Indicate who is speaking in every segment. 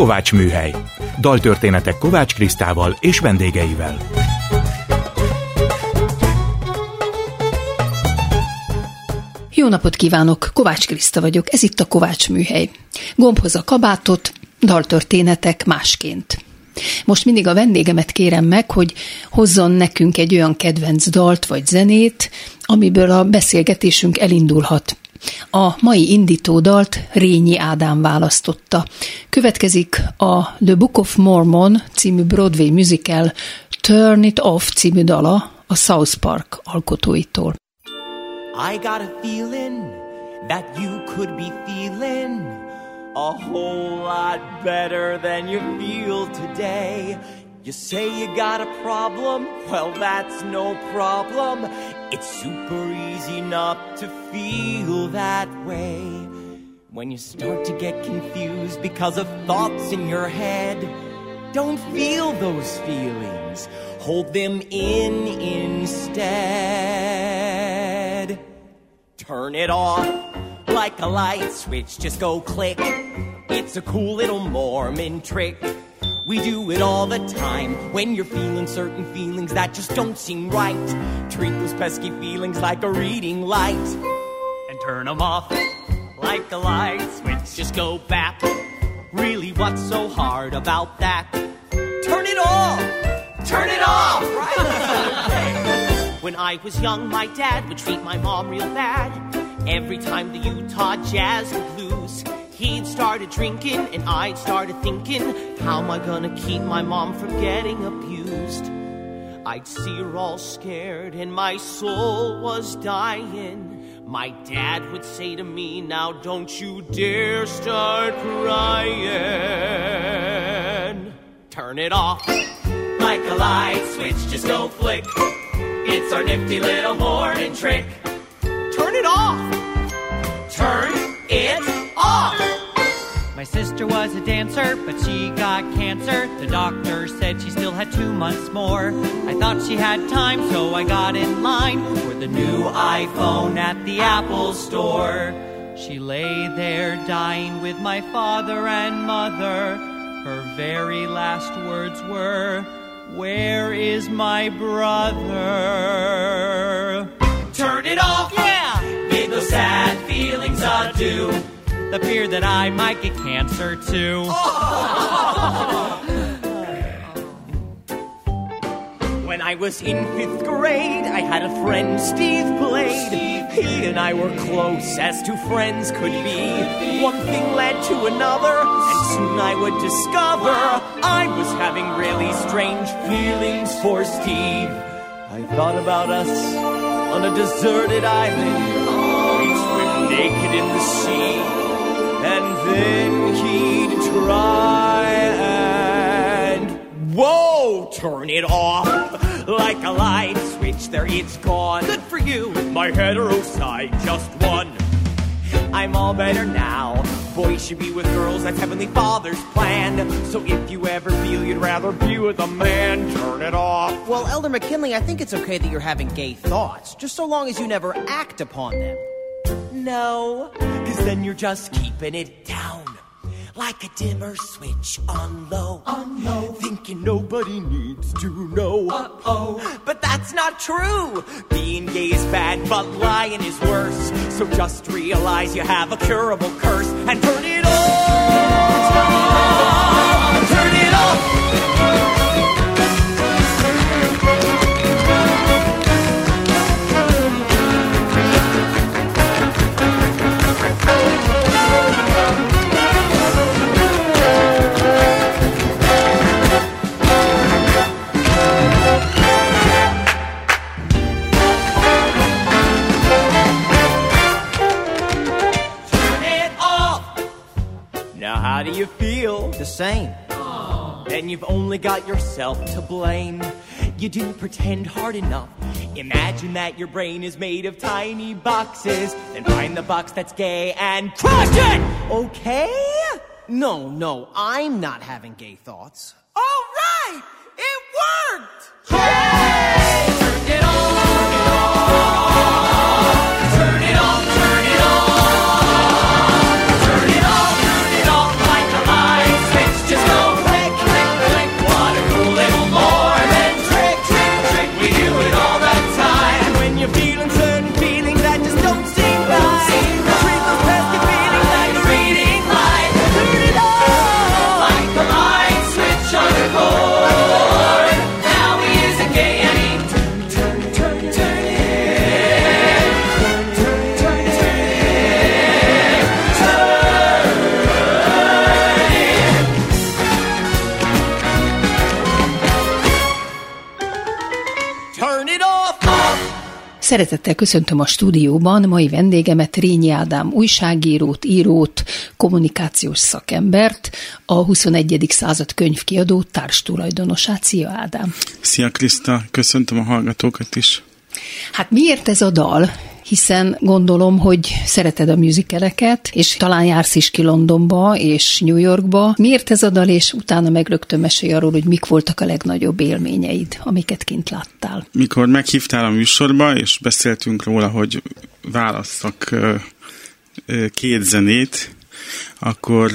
Speaker 1: Kovács Műhely. Daltörténetek Kovács Krisztával és vendégeivel.
Speaker 2: Jó napot kívánok, Kovács Kriszta vagyok, ez itt a Kovács Műhely. Gombhoz a kabátot, daltörténetek másként. Most mindig a vendégemet kérem meg, hogy hozzon nekünk egy olyan kedvenc dalt vagy zenét, amiből a beszélgetésünk elindulhat. A mai indítódalt Rényi Ádám választotta. Következik a The Book of Mormon című Broadway musical Turn It Off című dala a South Park alkotóitól.
Speaker 3: I got a feeling that you could be feeling a whole lot better than you feel today. You say you got a problem? Well, that's no problem. It's super easy not to feel that way. When you start to get confused because of thoughts in your head, don't feel those feelings. Hold them in instead. Turn it off like a light switch. Just go click. It's a cool little Mormon trick. We do it all the time when you're feeling certain feelings that just don't seem right. Treat those pesky feelings like a reading light and turn them off like a light switch. Just go back. Really, what's so hard about that? Turn it off! Turn it off! When I was young, my dad would treat my mom real bad. Every time the Utah Jazz would lose, He'd started drinking, and I'd started thinking, how am I gonna keep my mom from getting abused? I'd see her all scared, and my soul was dying. My dad would say to me, Now don't you dare start crying. Turn it off like a light switch, just go flick. It's our nifty little morning trick. Turn it off. Turn it.
Speaker 4: My sister was a dancer, but she got cancer. The doctor said she still had two months more. I thought she had time, so I got in line for the new iPhone at the Apple store. She lay there dying with my father and mother. Her very last words were, Where is my brother?
Speaker 3: Turn it off.
Speaker 4: Yeah!
Speaker 3: Bid those sad feelings adieu.
Speaker 4: The fear that I might get cancer too.
Speaker 3: When I was in fifth grade, I had a friend, Steve Blade. He and I were close as two friends could be. One thing led to another, and soon I would discover I was having really strange feelings for Steve. I thought about us on a deserted island. Naked in the sea, and then he'd try and. Whoa! Turn it off like a light switch. There it's gone. Good for you. My hetero side just won. I'm all better now. Boys should be with girls. That's Heavenly Father's plan. So if you ever feel you'd rather be with a man, turn it off.
Speaker 5: Well, Elder McKinley, I think it's okay that you're having gay thoughts, just so long as you never act upon them.
Speaker 3: No, cause then you're just keeping it down. Like a dimmer switch on low. On low. Thinking nobody needs to know. Uh oh. But that's not true. Being gay is bad, but lying is worse. So just realize you have a curable curse and turn it off. Turn it off. Turn feel?
Speaker 5: The same.
Speaker 3: Then you've only got yourself to blame. You didn't pretend hard enough. Imagine that your brain is made of tiny boxes. Then find the box that's gay and crush it!
Speaker 5: Okay? No, no, I'm not having gay thoughts.
Speaker 3: All right! It worked!
Speaker 6: Turn
Speaker 2: Szeretettel köszöntöm a stúdióban mai vendégemet Rényi Ádám újságírót, írót, kommunikációs szakembert, a 21. század könyvkiadó társtulajdonosát. Szia Ádám!
Speaker 7: Szia Kriszta, köszöntöm a hallgatókat is.
Speaker 2: Hát miért ez a dal? Hiszen gondolom, hogy szereted a műzikeleket, és talán jársz is ki Londonba és New Yorkba. Miért ez a dal, és utána meg rögtön mesélj arról, hogy mik voltak a legnagyobb élményeid, amiket kint láttál.
Speaker 7: Mikor meghívtál a műsorba, és beszéltünk róla, hogy választak két zenét, akkor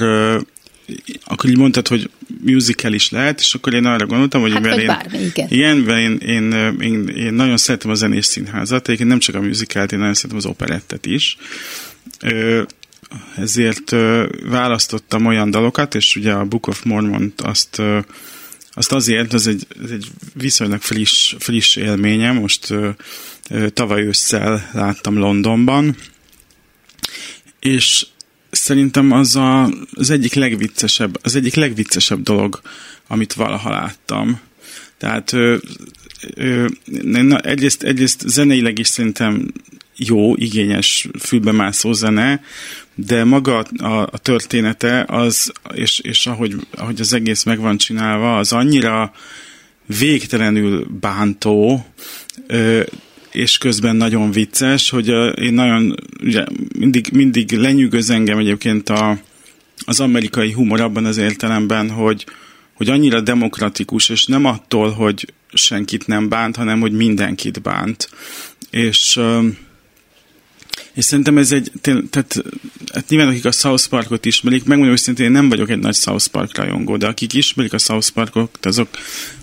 Speaker 7: akkor így mondtad, hogy musical is lehet, és akkor én arra gondoltam, hogy
Speaker 2: hát,
Speaker 7: mert én,
Speaker 2: bármi, igen.
Speaker 7: igen, mert én, én, én, én, nagyon szeretem a zenés színházat, egyébként nem csak a musicalt, én nagyon szeretem az operettet is. Ezért választottam olyan dalokat, és ugye a Book of mormon azt azt azért, az egy, ez egy viszonylag friss, friss élményem, most tavaly ősszel láttam Londonban, és szerintem az a, az egyik legviccesebb, az egyik legviccesebb dolog, amit valaha láttam. Tehát ö, ö, na, egyrészt, egyrészt zeneileg is szerintem jó, igényes, fülbemászó zene, de maga a, a története az, és, és ahogy, ahogy az egész meg van csinálva, az annyira végtelenül bántó, ö, és közben nagyon vicces, hogy én nagyon, ugye mindig, mindig lenyűgöz engem egyébként a, az amerikai humor abban az értelemben, hogy, hogy annyira demokratikus, és nem attól, hogy senkit nem bánt, hanem hogy mindenkit bánt. És és szerintem ez egy, tehát hát nyilván akik a South Parkot ismerik, megmondom őszintén, én nem vagyok egy nagy South Park rajongó, de akik ismerik a South Parkot, azok,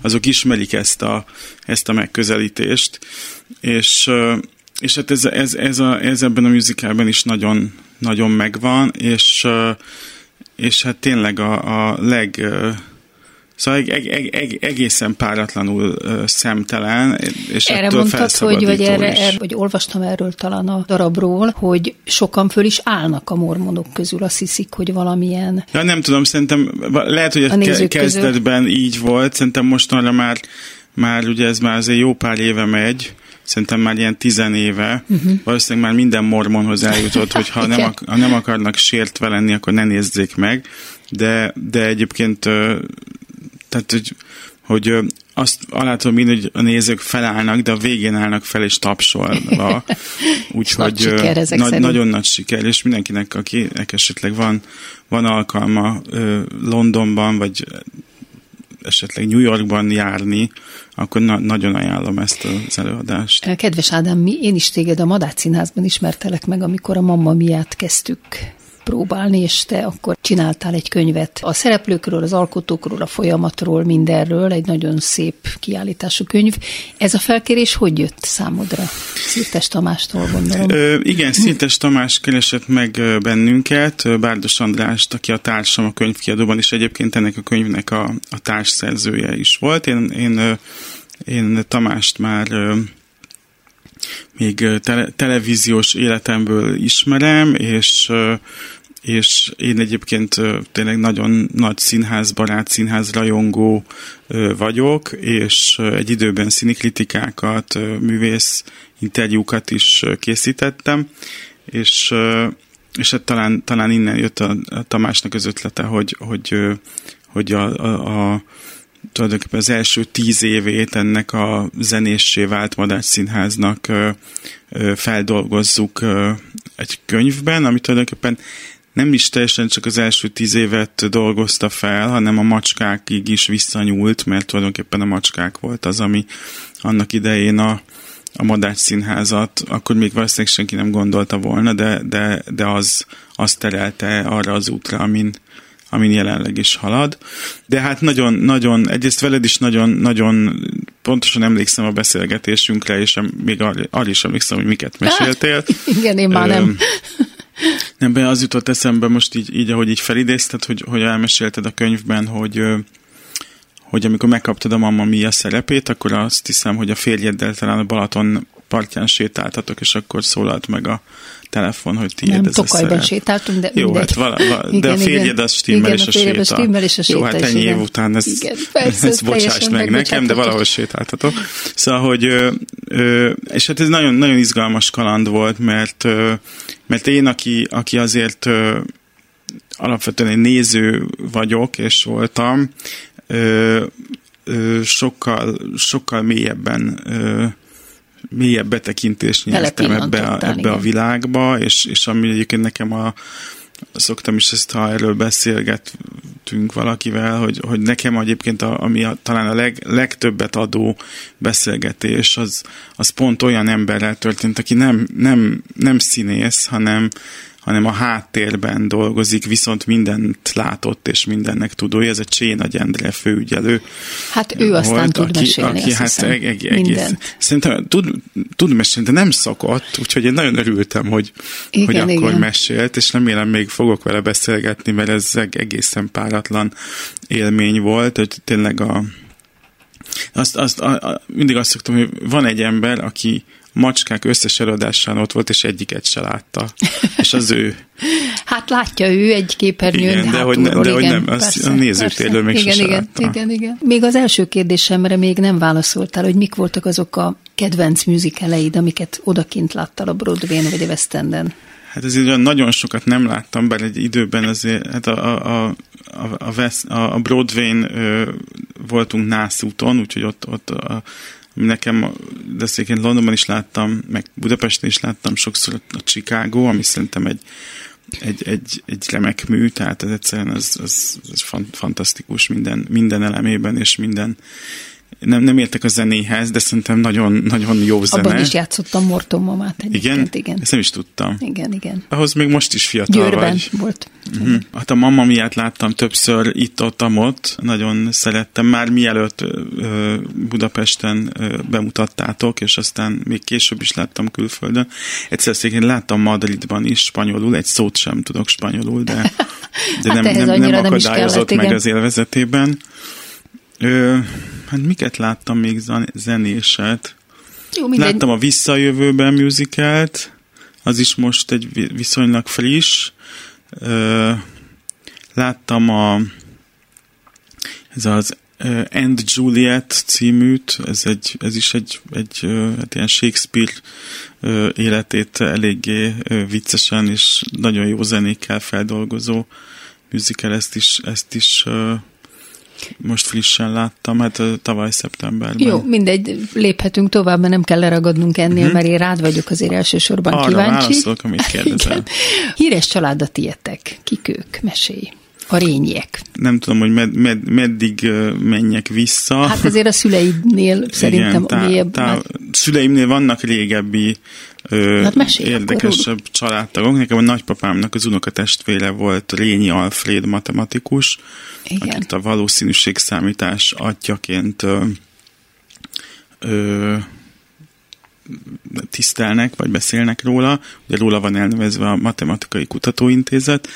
Speaker 7: azok ismerik ezt a, ezt a megközelítést, és, és hát ez, ez, ez, a, ez ebben a musicalben is nagyon, nagyon megvan, és, és hát tényleg a, a leg Szóval eg, eg, eg, egészen páratlanul szemtelen, és
Speaker 2: erre mondtad, hogy, vagy erre, erre, vagy olvastam erről talán a darabról, hogy sokan föl is állnak a mormonok közül, azt hiszik, hogy valamilyen...
Speaker 7: Ja, nem tudom, szerintem lehet, hogy a kezdetben közül. így volt, szerintem mostanra már, már ugye ez már azért jó pár éve megy, szerintem már ilyen tizen éve, uh-huh. valószínűleg már minden mormonhoz eljutott, hogy ha nem, ak- ha nem akarnak sértve lenni, akkor ne nézzék meg, de, de egyébként tehát, hogy, hogy azt alá tudom írni, hogy a nézők felállnak, de a végén állnak fel és tapsolva. Úgyhogy nagy, nagyon nagy siker, és mindenkinek, akinek esetleg van, van alkalma Londonban, vagy esetleg New Yorkban járni, akkor na- nagyon ajánlom ezt az előadást.
Speaker 2: Kedves Ádám, mi, én is téged a Madács Színházban ismertelek meg, amikor a Mamma miatt kezdtük próbálni, és te akkor csináltál egy könyvet a szereplőkről, az alkotókról, a folyamatról, mindenről, egy nagyon szép kiállítású könyv. Ez a felkérés hogy jött számodra? Szirtes Tamástól gondolom.
Speaker 7: Ö, igen, Szirtes Tamás keresett meg bennünket, Bárdos Andrást, aki a társam a könyvkiadóban, és egyébként ennek a könyvnek a, a társszerzője is volt. Én, én, én Tamást már még tele, televíziós életemből ismerem, és és én egyébként tényleg nagyon nagy színházbarát, színházrajongó vagyok, és egy időben színikritikákat, művész interjúkat is készítettem, és, és hát talán, talán innen jött a, a Tamásnak az ötlete, hogy, hogy, hogy a, a, a tulajdonképpen az első tíz évét ennek a zenéssé vált Madács Színháznak feldolgozzuk egy könyvben, ami tulajdonképpen nem is teljesen csak az első tíz évet dolgozta fel, hanem a macskákig is visszanyúlt, mert tulajdonképpen a macskák volt az, ami annak idején a, a Madács Színházat, akkor még valószínűleg senki nem gondolta volna, de, de, de az, az terelte arra az útra, amin, amin jelenleg is halad. De hát nagyon, nagyon, egyrészt veled is nagyon, nagyon pontosan emlékszem a beszélgetésünkre, és még arra is emlékszem, hogy miket meséltél.
Speaker 2: Igen, én már nem.
Speaker 7: Nem, az jutott eszembe most így, így ahogy így felidézted, hogy, hogy elmesélted a könyvben, hogy hogy amikor megkaptad a Mamma Mia szerepét, akkor azt hiszem, hogy a férjeddel talán a Balaton partján sétáltatok, és akkor szólalt meg a telefon, hogy tiéd
Speaker 2: Nem,
Speaker 7: ez a
Speaker 2: Tokajban
Speaker 7: szeret.
Speaker 2: sétáltunk, de
Speaker 7: Jó,
Speaker 2: mindegy.
Speaker 7: hát vala, vala, de
Speaker 2: Igen,
Speaker 7: a férjed az stimmel
Speaker 2: Igen,
Speaker 7: és
Speaker 2: a
Speaker 7: a
Speaker 2: az
Speaker 7: séta.
Speaker 2: stimmel és a
Speaker 7: Jó,
Speaker 2: séta
Speaker 7: hát ennyi év után ez,
Speaker 2: Igen, persze,
Speaker 7: ezt bocsáss meg nekem, de valahol sétáltatok. Szóval, hogy ö, ö, és hát ez nagyon, nagyon izgalmas kaland volt, mert, ö, mert én, aki, aki azért ö, alapvetően egy néző vagyok, és voltam, ö, ö, sokkal, sokkal mélyebben ö, mélyebb betekintést nyertem ebbe a, ebbe a világba, és, és ami egyébként nekem a, szoktam is ezt, ha erről beszélgetünk valakivel, hogy, hogy nekem egyébként a, ami a, talán a leg, legtöbbet adó beszélgetés, az, az pont olyan emberrel történt, aki nem, nem, nem színész, hanem, hanem a háttérben dolgozik, viszont mindent látott és mindennek tudója. Ez a Csé Nagy Endre főügyelő.
Speaker 2: Hát ő aztán
Speaker 7: volt,
Speaker 2: tud
Speaker 7: aki,
Speaker 2: mesélni,
Speaker 7: aki hát
Speaker 2: hiszem.
Speaker 7: eg, eg, egész. Szerintem tud, tud mesélni, de nem szokott, úgyhogy én nagyon örültem, hogy,
Speaker 2: Igen,
Speaker 7: hogy akkor
Speaker 2: igen.
Speaker 7: mesélt, és remélem még fogok vele beszélgetni, mert ez eg- egészen páratlan élmény volt, hogy tényleg a azt, azt, a, a, mindig azt szoktam, hogy van egy ember, aki macskák összes előadásán ott volt, és egyiket se látta. És az ő.
Speaker 2: Hát látja ő egy képernyőn,
Speaker 7: Igen, de hogy
Speaker 2: hátulról,
Speaker 7: ne- de hogy nem, azt
Speaker 2: persze,
Speaker 7: a nézőtérről még
Speaker 2: igen,
Speaker 7: sose
Speaker 2: igen,
Speaker 7: látta.
Speaker 2: igen, igen. Még az első kérdésemre még nem válaszoltál, hogy mik voltak azok a kedvenc musicaleid, amiket odakint láttál a Broadway-n vagy a West Enden.
Speaker 7: Hát azért olyan nagyon sokat nem láttam, bár egy időben azért, hát a, a, a, a, West, a Broadway-n ö, voltunk Nászúton, úgyhogy ott, ott a, nekem, de egyébként Londonban is láttam, meg Budapesten is láttam sokszor a Chicago, ami szerintem egy, egy, egy, egy remek mű, tehát ez egyszerűen az, az, az fan- fantasztikus minden, minden elemében, és minden nem, nem értek a zenéhez, de szerintem nagyon, nagyon jó zene.
Speaker 2: Abban is játszottam Morton mamát
Speaker 7: igen?
Speaker 2: egyébként. Igen,
Speaker 7: Ezt nem is tudtam.
Speaker 2: igen, igen.
Speaker 7: Ahhoz még most is fiatal
Speaker 2: Győrben
Speaker 7: vagy.
Speaker 2: volt.
Speaker 7: Uh-huh. Hát a Mamma miatt láttam többször itt, ott. Nagyon szerettem. Már mielőtt ö, Budapesten ö, bemutattátok, és aztán még később is láttam külföldön. Egyszer szépen láttam Madridban is spanyolul, egy szót sem tudok spanyolul, de, de
Speaker 2: Hát
Speaker 7: nem, nem, nem
Speaker 2: annyira nem is
Speaker 7: akadályozott
Speaker 2: kellett,
Speaker 7: meg
Speaker 2: igen.
Speaker 7: az élvezetében. Ö, hát miket láttam még zenéset?
Speaker 2: Jó, mindegy.
Speaker 7: Láttam a Visszajövőben musicalt, az is most egy vi- viszonylag friss. Ö, láttam a ez az End Juliet címűt, ez, egy, ez is egy, egy ö, hát ilyen Shakespeare életét eléggé viccesen és nagyon jó zenékkel feldolgozó musical, ezt is, ezt is most frissen láttam, hát tavaly szeptemberben.
Speaker 2: Jó, mindegy, léphetünk tovább, mert nem kell leragadnunk ennél, mert én rád vagyok azért elsősorban.
Speaker 7: Arra
Speaker 2: kíváncsi.
Speaker 7: válaszolok, amit kérdezel.
Speaker 2: Igen. Híres család a tietek. Kik ők? Mesélj. A rényiek.
Speaker 7: nem tudom, hogy med, med, meddig menjek vissza.
Speaker 2: Hát azért a szüleidnél szerintem
Speaker 7: tá,
Speaker 2: mélyebb.
Speaker 7: tá,
Speaker 2: már-
Speaker 7: szüleimnél vannak régebbi ö,
Speaker 2: Hát mesélj
Speaker 7: érdekesebb családtagok. Nekem a nagypapámnak az unokatestvére volt Rényi Alfred matematikus,
Speaker 2: Igen.
Speaker 7: akit a valószínűségszámítás atyaként ö, ö, tisztelnek, vagy beszélnek róla. Ugye róla van elnevezve a Matematikai Kutatóintézet,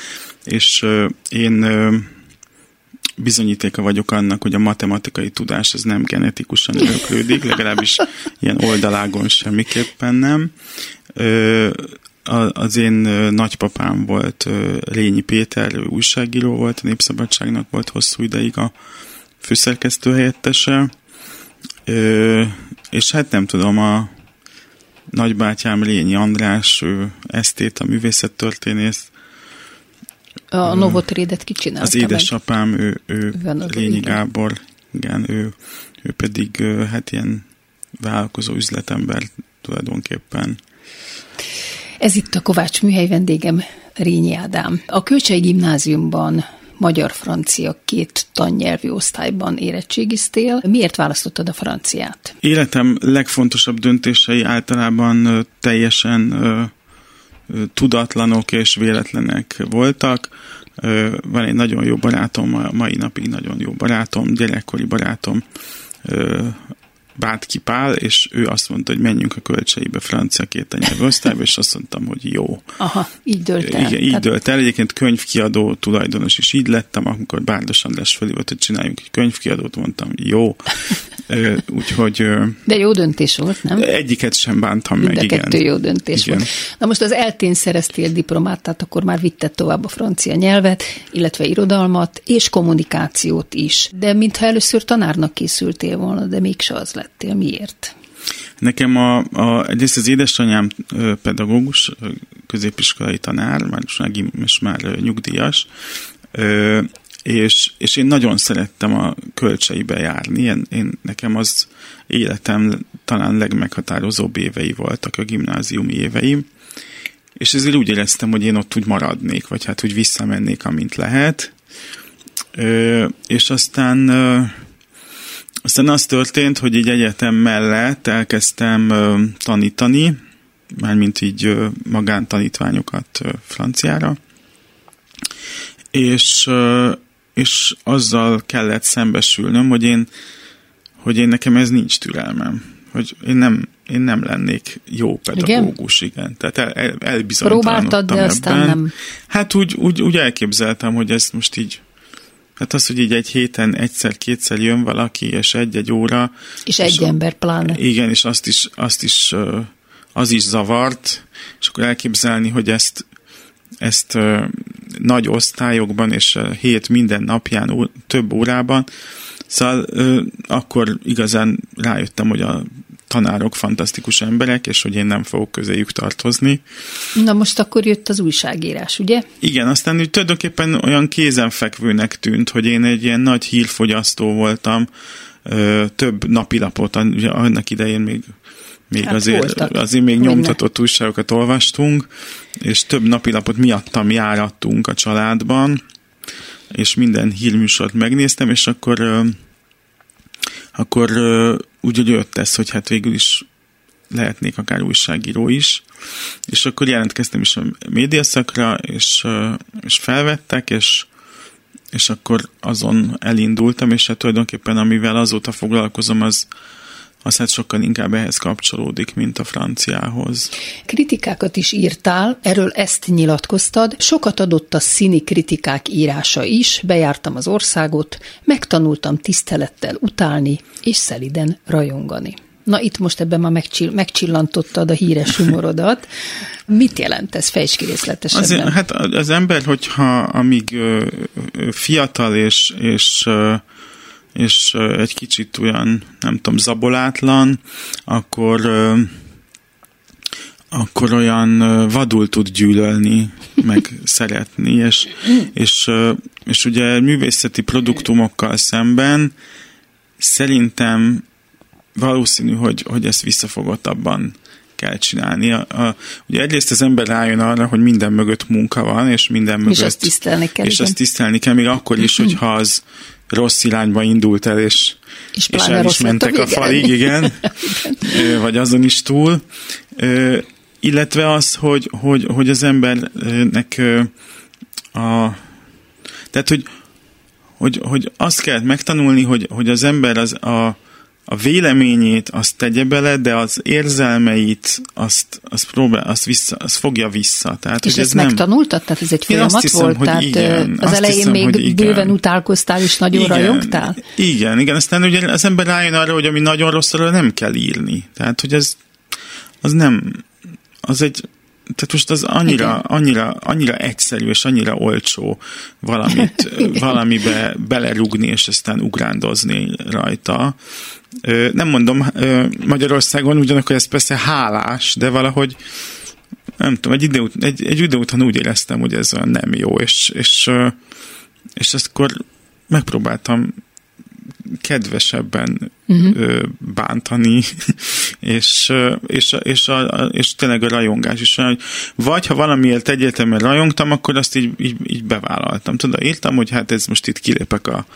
Speaker 7: és én bizonyítéka vagyok annak, hogy a matematikai tudás az nem genetikusan öröklődik, legalábbis ilyen oldalágon semmiképpen nem. Az én nagypapám volt ö, Rényi Péter, ő újságíró volt, a Népszabadságnak volt hosszú ideig a főszerkesztő helyettese, és hát nem tudom, a nagybátyám Rényi András, ő esztét, a művészettörténész,
Speaker 2: A Novotrédet kicsinálta
Speaker 7: az
Speaker 2: meg.
Speaker 7: édesapám, ő, ő Rényi
Speaker 2: igen.
Speaker 7: Gábor, igen, ő, ő pedig hát ilyen vállalkozó üzletember tulajdonképpen.
Speaker 2: Ez itt a Kovács műhely vendégem, Rényi Ádám. A Kölcsei Gimnáziumban magyar-francia két tannyelvi osztályban érettségiztél. Miért választottad a franciát?
Speaker 7: Életem legfontosabb döntései általában teljesen tudatlanok és véletlenek voltak. Van egy nagyon jó barátom, a mai napig nagyon jó barátom, gyerekkori barátom, Bátki Pál, és ő azt mondta, hogy menjünk a kölcseibe francia két nyelvosztályba, és azt mondtam, hogy jó.
Speaker 2: Aha, így dölt el.
Speaker 7: Igen, így Tehát... dölt el. Egyébként könyvkiadó tulajdonos is így lettem, amikor Bárdos András felhívott, hogy csináljunk egy könyvkiadót, mondtam, jó. Úgyhogy...
Speaker 2: De jó döntés volt, nem?
Speaker 7: Egyiket sem bántam meg,
Speaker 2: De
Speaker 7: igen.
Speaker 2: kettő jó döntés
Speaker 7: igen.
Speaker 2: volt. Na most az eltén szereztél diplomát, tehát akkor már vitted tovább a francia nyelvet, illetve irodalmat, és kommunikációt is. De mintha először tanárnak készültél volna, de mégse az lettél. Miért?
Speaker 7: Nekem a, a, egyrészt az édesanyám pedagógus, középiskolai tanár, már most már, most már nyugdíjas, és, és én nagyon szerettem a kölcseibe járni. Én, én, nekem az életem talán legmeghatározóbb évei voltak a gimnáziumi éveim, és ezért úgy éreztem, hogy én ott úgy maradnék, vagy hát úgy visszamennék, amint lehet. És aztán aztán az történt, hogy így egyetem mellett elkezdtem tanítani, mármint így magántanítványokat franciára, és, és azzal kellett szembesülnöm, hogy én, hogy én nekem ez nincs türelmem, hogy én nem, én nem lennék jó pedagógus, igen. igen. Tehát el, el, elbizonytalanodtam
Speaker 2: Próbáltad, de aztán nem.
Speaker 7: Hát úgy, úgy, úgy elképzeltem, hogy ezt most így Hát az, hogy így egy héten egyszer-kétszer jön valaki, és egy-egy óra.
Speaker 2: És egy és ember pláne.
Speaker 7: Igen, és azt is, azt is, az is zavart, és akkor elképzelni, hogy ezt, ezt nagy osztályokban, és hét minden napján, több órában, Szóval akkor igazán rájöttem, hogy a tanárok fantasztikus emberek, és hogy én nem fogok közéjük tartozni.
Speaker 2: Na most akkor jött az újságírás, ugye?
Speaker 7: Igen, aztán úgy tulajdonképpen olyan kézenfekvőnek tűnt, hogy én egy ilyen nagy hírfogyasztó voltam, több napilapot, annak idején még még hát azért, voltak. azért még Minden. nyomtatott újságokat olvastunk, és több napilapot miattam járattunk a családban, és minden hírműsort megnéztem, és akkor akkor úgy, hogy jött ez, hogy hát végül is lehetnék akár újságíró is, és akkor jelentkeztem is a médiaszakra, és, és felvettek, és, és akkor azon elindultam, és hát tulajdonképpen amivel azóta foglalkozom, az, az hát sokkal inkább ehhez kapcsolódik, mint a franciához.
Speaker 2: Kritikákat is írtál, erről ezt nyilatkoztad, sokat adott a színi kritikák írása is, bejártam az országot, megtanultam tisztelettel utálni és szeliden rajongani. Na itt most ebben már megcsill- megcsillantottad a híres humorodat. Mit jelent ez? Fejtsd ki.
Speaker 7: Az, hát az ember, hogyha amíg fiatal és, és és egy kicsit olyan, nem tudom, zabolátlan, akkor akkor olyan vadul tud gyűlölni, meg szeretni, és, és, és ugye művészeti produktumokkal szemben szerintem valószínű, hogy, hogy ezt visszafogottabban kell csinálni. A, a, ugye egyrészt az ember rájön arra, hogy minden mögött munka van, és minden mögött... És
Speaker 2: azt tisztelni kell.
Speaker 7: És igen. azt tisztelni kell, még akkor is, hogyha az rossz irányba indult el, és,
Speaker 2: és,
Speaker 7: és el is mentek a, falig, igen, igen. vagy azon is túl. Illetve az, hogy, hogy, hogy az embernek a... Tehát, hogy, hogy, hogy azt kellett megtanulni, hogy, hogy az ember az a, a véleményét azt tegye bele, de az érzelmeit azt, azt, próbál, azt, vissza, azt fogja vissza. Tehát,
Speaker 2: és
Speaker 7: hogy
Speaker 2: ezt ez megtanultad? Tehát ez egy folyamat
Speaker 7: hiszem,
Speaker 2: volt? Tehát
Speaker 7: igen,
Speaker 2: az elején hiszem, még bőven utálkoztál és nagyon
Speaker 7: igen,
Speaker 2: rajongtál?
Speaker 7: Igen, igen. Aztán ugye az ember rájön arra, hogy ami nagyon rossz, nem kell írni. Tehát, hogy ez az nem, az egy, tehát most az annyira, annyira, annyira egyszerű és annyira olcsó valamit, valamibe belerugni és aztán ugrándozni rajta. Nem mondom, Magyarországon ugyanakkor ez persze hálás, de valahogy nem tudom, egy idő, egy, egy idő után úgy éreztem, hogy ez nem jó, és, és, és akkor megpróbáltam kedvesebben uh-huh. bántani, és, és, és, a, és tényleg a rajongás is olyan, hogy vagy ha valamiért egyértelműen rajongtam, akkor azt így, így, így bevállaltam. Tudod, írtam, hogy hát ez most itt kilépek a,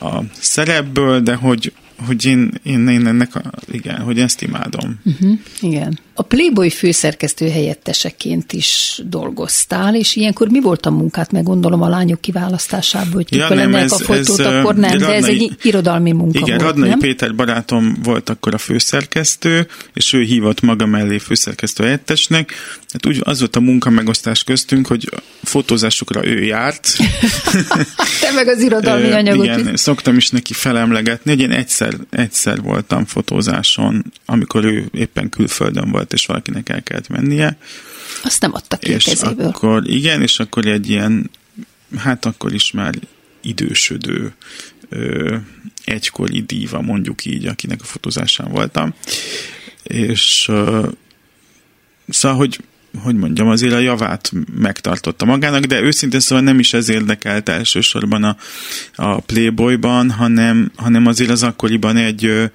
Speaker 7: a szerepből, de hogy, hogy én, én, én ennek, a, igen, hogy ezt imádom.
Speaker 2: Uh-huh, igen. A Playboy főszerkesztő helyetteseként is dolgoztál, és ilyenkor mi volt a munkát, meg gondolom a lányok kiválasztásából, hogy ja, nem, ez, a fotót, ez, akkor nem, Radnai, de ez egy irodalmi munka
Speaker 7: igen,
Speaker 2: volt,
Speaker 7: Radnai
Speaker 2: nem?
Speaker 7: Péter barátom volt akkor a főszerkesztő, és ő hívott maga mellé főszerkesztő helyettesnek. Hát úgy az volt a munka megosztás köztünk, hogy fotózásukra ő járt.
Speaker 2: Te meg az irodalmi anyagot.
Speaker 7: Igen, is. szoktam is neki felemlegetni, hogy én egyszer, egyszer voltam fotózáson, amikor ő éppen külföldön volt, és valakinek el kellett mennie.
Speaker 2: Azt nem adtak ki
Speaker 7: és
Speaker 2: kezéből.
Speaker 7: akkor, igen, és akkor egy ilyen, hát akkor is már idősödő ö, egykori díva, mondjuk így, akinek a fotózásán voltam. És ö, szóval, hogy hogy mondjam, azért a javát megtartotta magának, de őszintén szóval nem is ez érdekelt elsősorban a, a Playboyban, hanem, hanem azért az akkoriban egy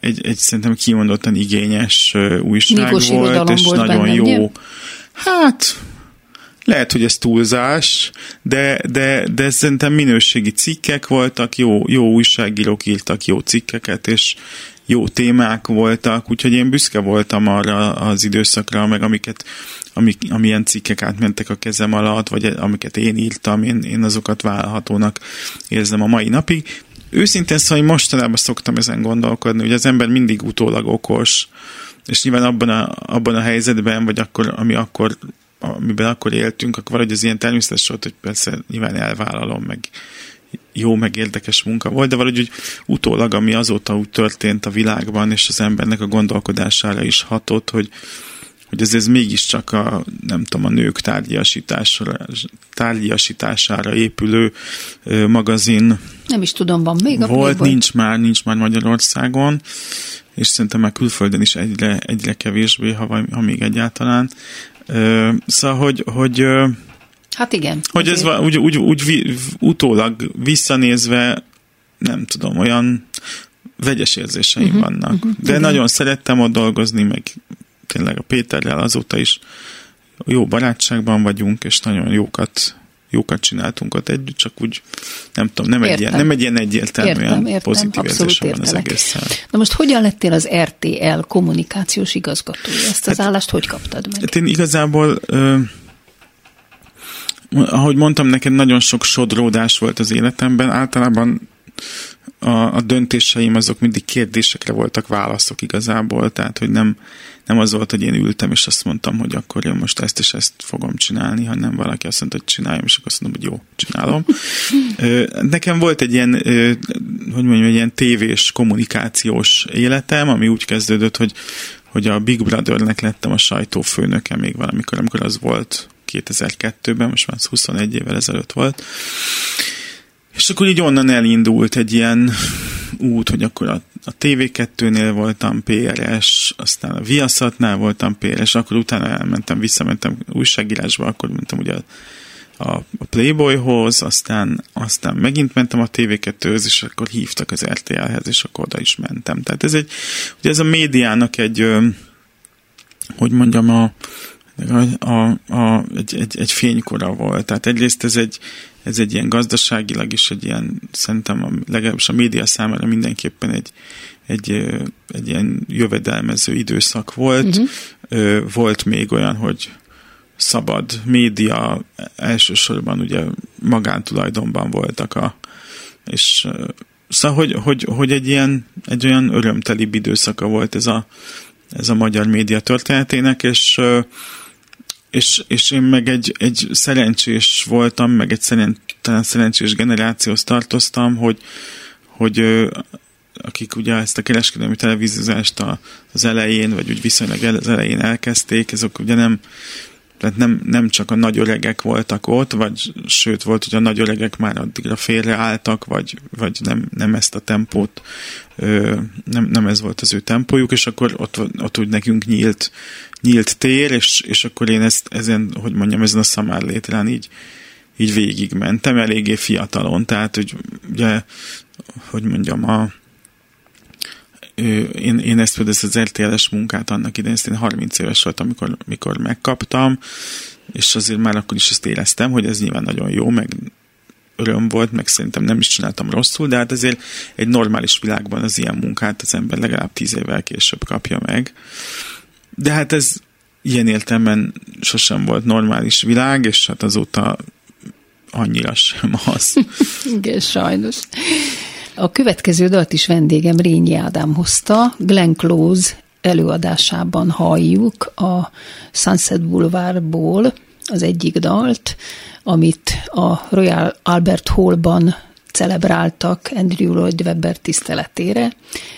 Speaker 7: egy, egy szerintem kimondottan igényes újság Mikos volt, és volt nagyon benne, jó. Ugye? Hát, lehet, hogy ez túlzás, de, de, de szerintem minőségi cikkek voltak, jó, jó újságírók írtak jó cikkeket, és, jó témák voltak, úgyhogy én büszke voltam arra az időszakra, meg amiket, amik, amilyen cikkek átmentek a kezem alatt, vagy amiket én írtam, én, én azokat vállalhatónak érzem a mai napig. Őszintén szóval, hogy mostanában szoktam ezen gondolkodni, hogy az ember mindig utólag okos, és nyilván abban a, abban a helyzetben, vagy akkor, ami akkor amiben akkor éltünk, akkor valahogy az ilyen természetes volt, hogy persze nyilván elvállalom, meg jó, meg érdekes munka volt, de valahogy úgy utólag, ami azóta úgy történt a világban, és az embernek a gondolkodására is hatott, hogy, hogy ez, ez mégiscsak a, nem tudom, a nők tárgyasítására, tárgyasítására épülő ö, magazin.
Speaker 2: Nem is tudom, van még a
Speaker 7: Volt, Playboy? nincs már, nincs már Magyarországon, és szerintem már külföldön is egyre, egyre kevésbé, ha, ha még egyáltalán. Ö, szóval, hogy, hogy
Speaker 2: Hát igen.
Speaker 7: Hogy ez úgy, úgy, úgy utólag visszanézve, nem tudom, olyan vegyes érzéseim uh-huh, vannak. Uh-huh, De igen. nagyon szerettem ott dolgozni, meg tényleg a Péterrel azóta is jó barátságban vagyunk, és nagyon jókat jókat csináltunk ott együtt, csak úgy nem tudom, nem, egy ilyen, nem egy ilyen egyértelműen értem, értem, pozitív érzésem van az egészen.
Speaker 2: Na most hogyan lettél az RTL kommunikációs igazgatója? Ezt az hát, állást hogy kaptad meg?
Speaker 7: Hát én igazából ahogy mondtam, neked nagyon sok sodródás volt az életemben. Általában a, a döntéseim azok mindig kérdésekre voltak válaszok igazából, tehát hogy nem, nem az volt, hogy én ültem, és azt mondtam, hogy akkor én most ezt és ezt fogom csinálni, hanem valaki azt mondta, hogy csináljam, és akkor azt mondom, hogy jó, csinálom. Nekem volt egy ilyen, hogy mondjam, egy ilyen tévés kommunikációs életem, ami úgy kezdődött, hogy, hogy a Big Brothernek lettem a sajtófőnöke még valamikor, amikor az volt 2002-ben, most már 21 évvel ezelőtt volt. És akkor így onnan elindult egy ilyen út, hogy akkor a, a TV2-nél voltam PRS, aztán a Viaszatnál voltam PRS, akkor utána elmentem, visszamentem újságírásba, akkor mentem ugye a, a Playboyhoz, aztán, aztán megint mentem a TV2-höz, és akkor hívtak az RTL-hez, és akkor oda is mentem. Tehát ez egy, ugye ez a médiának egy, hogy mondjam, a, a, a, egy, egy, egy fénykora volt. Tehát egyrészt ez egy, ez egy ilyen gazdaságilag is egy ilyen, szerintem a, legalábbis a média számára mindenképpen egy, egy, egy ilyen jövedelmező időszak volt. Uh-huh. Volt még olyan, hogy szabad média elsősorban ugye magántulajdonban voltak a és szóval, hogy, hogy, hogy egy ilyen egy olyan örömtelibb időszaka volt ez a, ez a magyar média történetének, és és, és én meg egy, egy szerencsés voltam, meg egy szerint, talán szerencsés generációhoz tartoztam, hogy, hogy akik ugye ezt a kereskedelmi televíziózást az elején, vagy úgy viszonylag az elején elkezdték, azok ugye nem, tehát nem, nem csak a nagy öregek voltak ott, vagy sőt volt, hogy a nagy öregek már addigra félreálltak, vagy, vagy nem, nem ezt a tempót, ö, nem, nem ez volt az ő tempójuk, és akkor ott, ott úgy nekünk nyílt, nyílt tér, és, és akkor én ezt, ezen, hogy mondjam, ezen a szamár létrán így, így végigmentem, eléggé fiatalon, tehát, hogy ugye, hogy mondjam, a, én, én ezt például ezt az RTL-es munkát annak idején, ezt én 30 éves voltam, amikor, amikor megkaptam, és azért már akkor is ezt éreztem, hogy ez nyilván nagyon jó, meg öröm volt, meg szerintem nem is csináltam rosszul, de hát azért egy normális világban az ilyen munkát az ember legalább tíz évvel később kapja meg. De hát ez ilyen értelemben sosem volt normális világ, és hát azóta annyira sem az.
Speaker 2: Igen, sajnos. A következő dalt is vendégem Rényi Ádám hozta, Glenn Close előadásában halljuk a Sunset Boulevardból az egyik dalt, amit a Royal Albert Hallban celebráltak Andrew Lloyd Webber tiszteletére,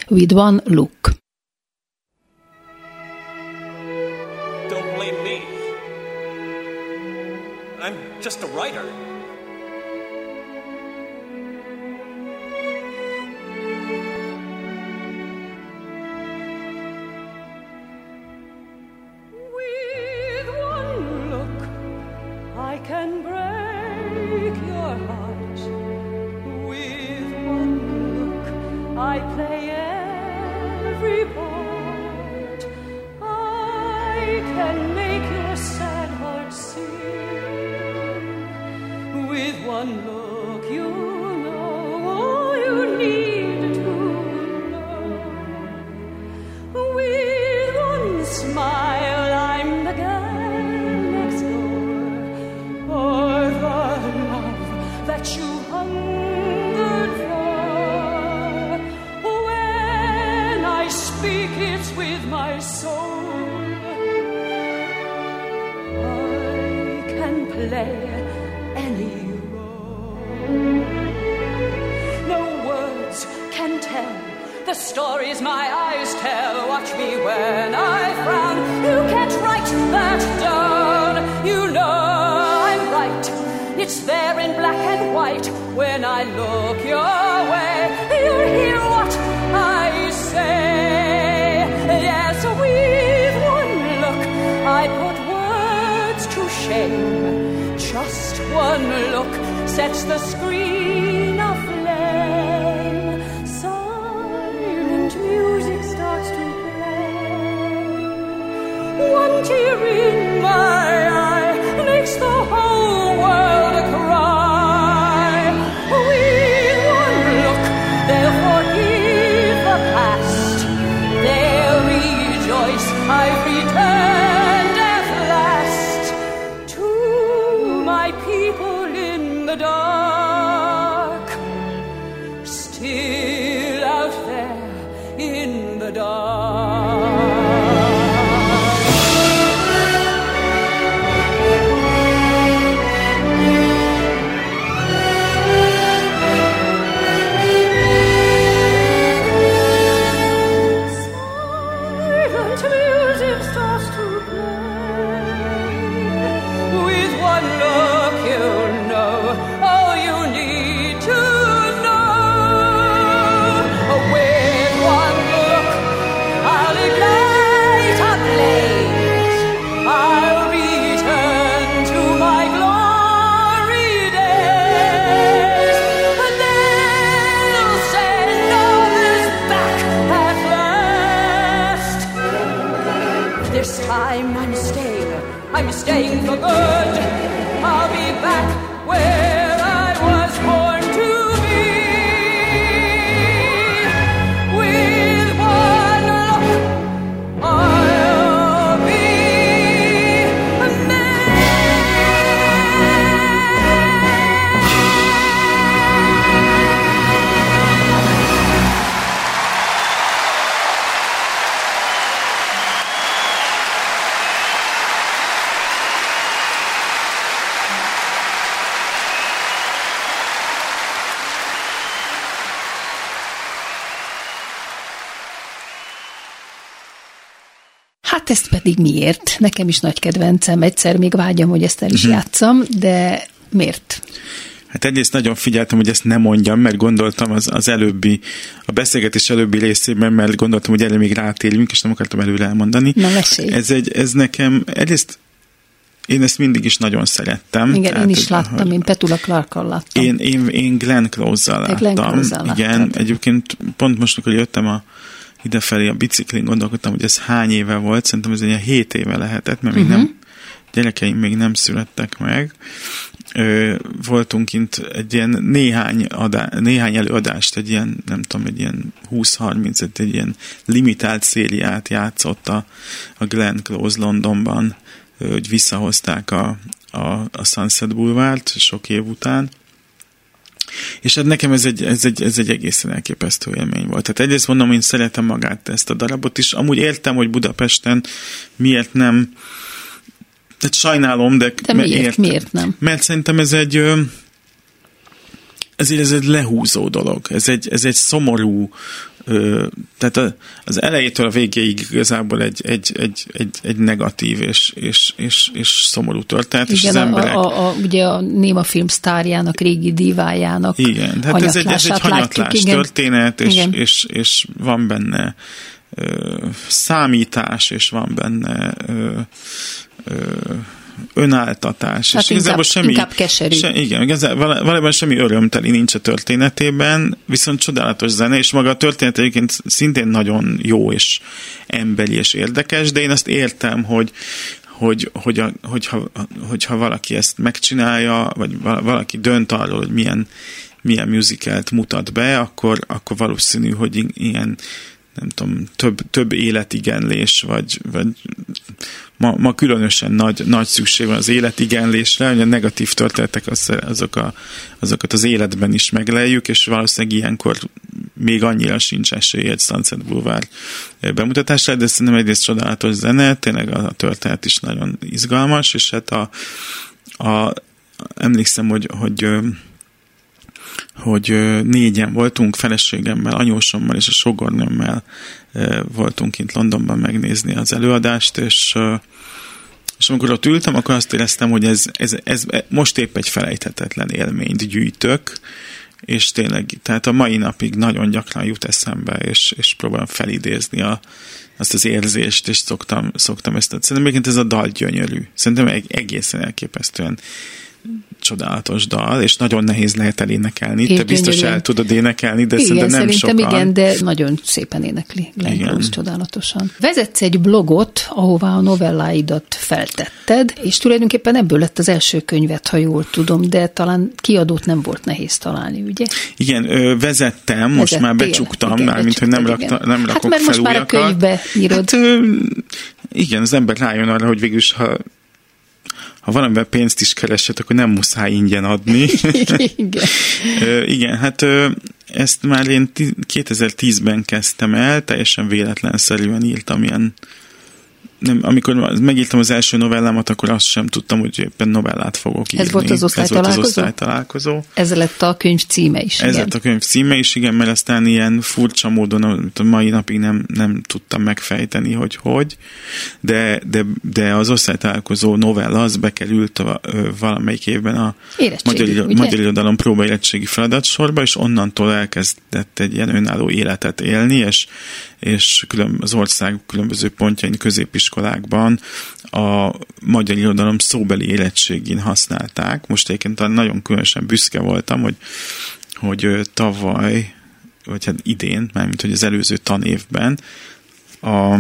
Speaker 2: With One Look.
Speaker 3: Don't blame me. I'm just a writer.
Speaker 6: Look sets the screen aflame. Silent music starts to play. One tear in my eye
Speaker 2: Pedig miért? Nekem is nagy kedvencem, egyszer még vágyam, hogy ezt el is játszam, de miért?
Speaker 7: Hát egyrészt nagyon figyeltem, hogy ezt nem mondjam, mert gondoltam az, az előbbi, a beszélgetés előbbi részében, mert gondoltam, hogy erre még rátérjünk, és nem akartam előre elmondani.
Speaker 2: Na, mesélj.
Speaker 7: Ez, egy, ez nekem, egyrészt én ezt mindig is nagyon szerettem.
Speaker 2: Igen,
Speaker 7: Tehát,
Speaker 2: én is láttam, én Petula Clarkkal láttam.
Speaker 7: Én, én, én Glenn Close-zal láttam.
Speaker 2: Glenn Close-zal
Speaker 7: Igen,
Speaker 2: láttad.
Speaker 7: egyébként pont most, amikor jöttem a idefelé a biciklin, gondolkodtam, hogy ez hány éve volt, szerintem ez egy ilyen 7 éve lehetett, mert még
Speaker 2: Mhm.
Speaker 7: nem, gyerekeim még nem születtek meg. ö, voltunk kint egy ilyen néhány, adá, néhány előadást, egy ilyen, nem tudom, egy ilyen 20-30, egy ilyen limitált szériát játszott a, a Glenn Close Londonban, hogy visszahozták a, a, a Sunset Boulevard sok év után. És hát nekem ez egy, ez, egy, ez egy egészen elképesztő élmény volt. Tehát egyrészt mondom, én szeretem magát ezt a darabot is. Amúgy értem, hogy Budapesten miért nem tehát sajnálom, de,
Speaker 2: de miért, értem. miért nem?
Speaker 7: Mert szerintem ez egy ez, ez egy lehúzó dolog. Ez egy, ez egy szomorú, tehát az elejétől a végéig igazából egy, egy, egy, egy, egy negatív és, és, és, és szomorú történet.
Speaker 2: Igen,
Speaker 7: és az
Speaker 2: a,
Speaker 7: emberek...
Speaker 2: a, a, ugye a néma film sztárjának, régi divájának
Speaker 7: Igen, hát ez egy, ez egy hanyatlás látjuk, történet, és, és, és, és van benne ö, számítás, és van benne ö, önáltatás.
Speaker 2: Hát és inkább, igazából semmi, inkább keserű. Se,
Speaker 7: igen, valójában semmi örömteli nincs a történetében, viszont csodálatos zene, és maga a történet egyébként szintén nagyon jó és emberi és érdekes, de én azt értem, hogy hogy, hogy a, hogyha, hogyha valaki ezt megcsinálja, vagy valaki dönt arról, hogy milyen, milyen musicalt mutat be, akkor, akkor valószínű, hogy ilyen nem tudom, több, több életigenlés, vagy, vagy ma, ma különösen nagy, nagy szükség van az életigenlésre, hogy a negatív történetek az, azok a, azokat az életben is megleljük, és valószínűleg ilyenkor még annyira sincs esélye egy Sunset Boulevard bemutatásra, de szerintem egyrészt csodálatos zene, tényleg a történet is nagyon izgalmas, és hát a, a emlékszem, hogy, hogy hogy négyen voltunk, feleségemmel, anyósommal és a sogornőmmel voltunk kint Londonban megnézni az előadást, és és amikor ott ültem, akkor azt éreztem, hogy ez, ez, ez most épp egy felejthetetlen élményt gyűjtök, és tényleg, tehát a mai napig nagyon gyakran jut eszembe, és, és próbálom felidézni a, azt az érzést, és szoktam, szoktam ezt. Szerintem ez a dal gyönyörű. Szerintem egészen elképesztően csodálatos dal, és nagyon nehéz lehet elénekelni. Én Te biztos gyönyörűen. el tudod énekelni, de igen, szerintem nem
Speaker 2: szerintem
Speaker 7: sokan.
Speaker 2: igen, de nagyon szépen énekli Glenn Close, csodálatosan. Vezetsz egy blogot, ahová a novelláidat feltetted, és tulajdonképpen ebből lett az első könyvet, ha jól tudom, de talán kiadót nem volt nehéz találni, ugye?
Speaker 7: Igen, ö, vezettem, most Vezettél, már becsuktam, igen, már mint hogy nem, rakta, nem rakok
Speaker 2: hát, mert
Speaker 7: most
Speaker 2: már a könyvbe írod. Hát, ö,
Speaker 7: igen, az ember rájön arra, hogy végülis, ha ha valamivel pénzt is keresett, akkor nem muszáj ingyen adni.
Speaker 2: igen.
Speaker 7: igen, hát ezt már én 2010-ben kezdtem el, teljesen véletlenszerűen írtam ilyen nem, amikor megírtam az első novellámat, akkor azt sem tudtam, hogy éppen novellát fogok írni.
Speaker 2: Ez volt az osztálytalálkozó? Ez volt az
Speaker 7: osztálytalálkozó.
Speaker 2: Ez lett a könyv címe is,
Speaker 7: Ez igen. lett a könyv címe is, igen, mert aztán ilyen furcsa módon a mai napig nem, nem tudtam megfejteni, hogy hogy, de, de, de az osztálytalálkozó novella az bekerült a, valamelyik évben a magyar, magyar irodalom próbaérettségi feladatsorba, és onnantól elkezdett egy ilyen önálló életet élni, és és külön, az ország különböző pontjain középiskolákban a magyar irodalom szóbeli érettségén használták. Most egyébként nagyon különösen büszke voltam, hogy, hogy tavaly, vagy hát idén, mármint hogy az előző tanévben a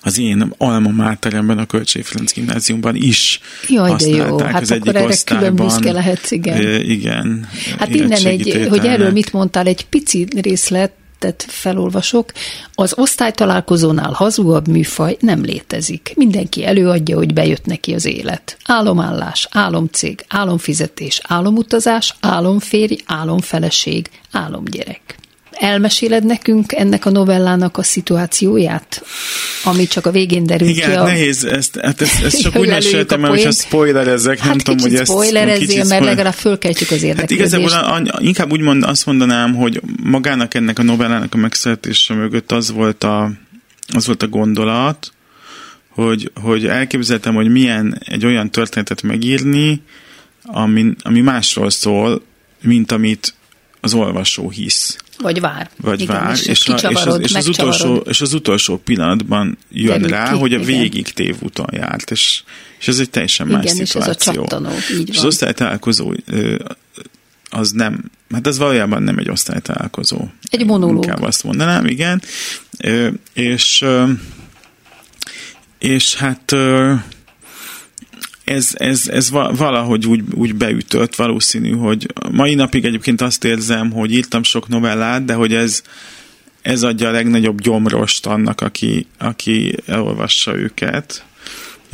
Speaker 7: az én alma máteremben, a Kölcsé Ferenc gimnáziumban is
Speaker 2: Jaj, de jó. Hát
Speaker 7: az
Speaker 2: egyik erre osztályban. külön büszke lehetsz, igen.
Speaker 7: E, igen.
Speaker 2: Hát innen egy, hogy erről mit mondtál, egy pici részlet tettet felolvasok, az osztálytalálkozónál hazugabb műfaj nem létezik. Mindenki előadja, hogy bejött neki az élet. Álomállás, álomcég, álomfizetés, álomutazás, álomférj, álomfeleség, álomgyerek. Elmeséled nekünk ennek a novellának a szituációját, ami csak a végén derül
Speaker 7: Igen,
Speaker 2: ki
Speaker 7: a... nehéz, ezt, hát ezt, ezt csak úgy meséltem el, hogyha spoilerezek, hát nem tudom, hogy ezt...
Speaker 2: spoilerezzél, mert legalább fölkeltjük az érdeklődést. Hát
Speaker 7: igazából inkább úgy mond, azt mondanám, hogy magának ennek a novellának a megszületése mögött az volt a, az volt a gondolat, hogy, hogy elképzeltem, hogy milyen egy olyan történetet megírni, ami, ami másról szól, mint amit az olvasó hisz.
Speaker 2: Vagy vár.
Speaker 7: Vagy Igen, vár, és, és, a, és, az, és, az utolsó, és az utolsó pillanatban jön Derül rá, ki, hogy a végig tévúton járt, és, és ez egy teljesen
Speaker 2: Igen,
Speaker 7: más
Speaker 2: és
Speaker 7: szituáció.
Speaker 2: Ez a így
Speaker 7: és van. az osztálytalálkozó az nem, hát ez valójában nem egy osztálytalálkozó.
Speaker 2: Egy monológ.
Speaker 7: Inkább azt mondanám, igen. És, és hát ez, ez, ez valahogy úgy, úgy beütött, valószínű, hogy mai napig egyébként azt érzem, hogy írtam sok novellát, de hogy ez, ez adja a legnagyobb gyomrost annak, aki, aki elolvassa őket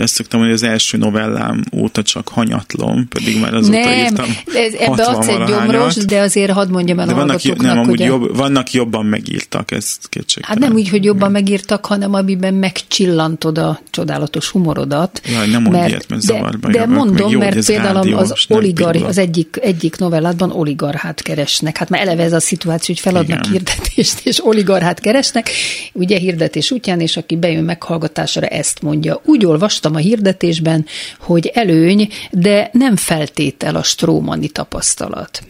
Speaker 7: azt szoktam, hogy az első novellám óta csak hanyatlom, pedig már azóta
Speaker 2: nem,
Speaker 7: írtam
Speaker 2: ez, ebbe adsz egy gyomros, de azért hadd mondjam el de a
Speaker 7: vannak, nem, amúgy jobb, vannak jobban megírtak, ez kétségtelen.
Speaker 2: Hát nem úgy, hogy jobban megírtak, hanem amiben megcsillantod a csodálatos humorodat.
Speaker 7: Jaj, nem mondj ilyet, mert zavarba
Speaker 2: De, de mondom, jó, mert például rádió, az oligar, az egyik, egyik novelládban oligarchát keresnek. Hát már eleve ez a szituáció, hogy feladnak Igen. hirdetést, és oligarchát keresnek, ugye hirdetés útján, és aki bejön meghallgatásra, ezt mondja. Úgy olvastam, olvastam a hirdetésben, hogy előny, de nem feltétel a strómani tapasztalat.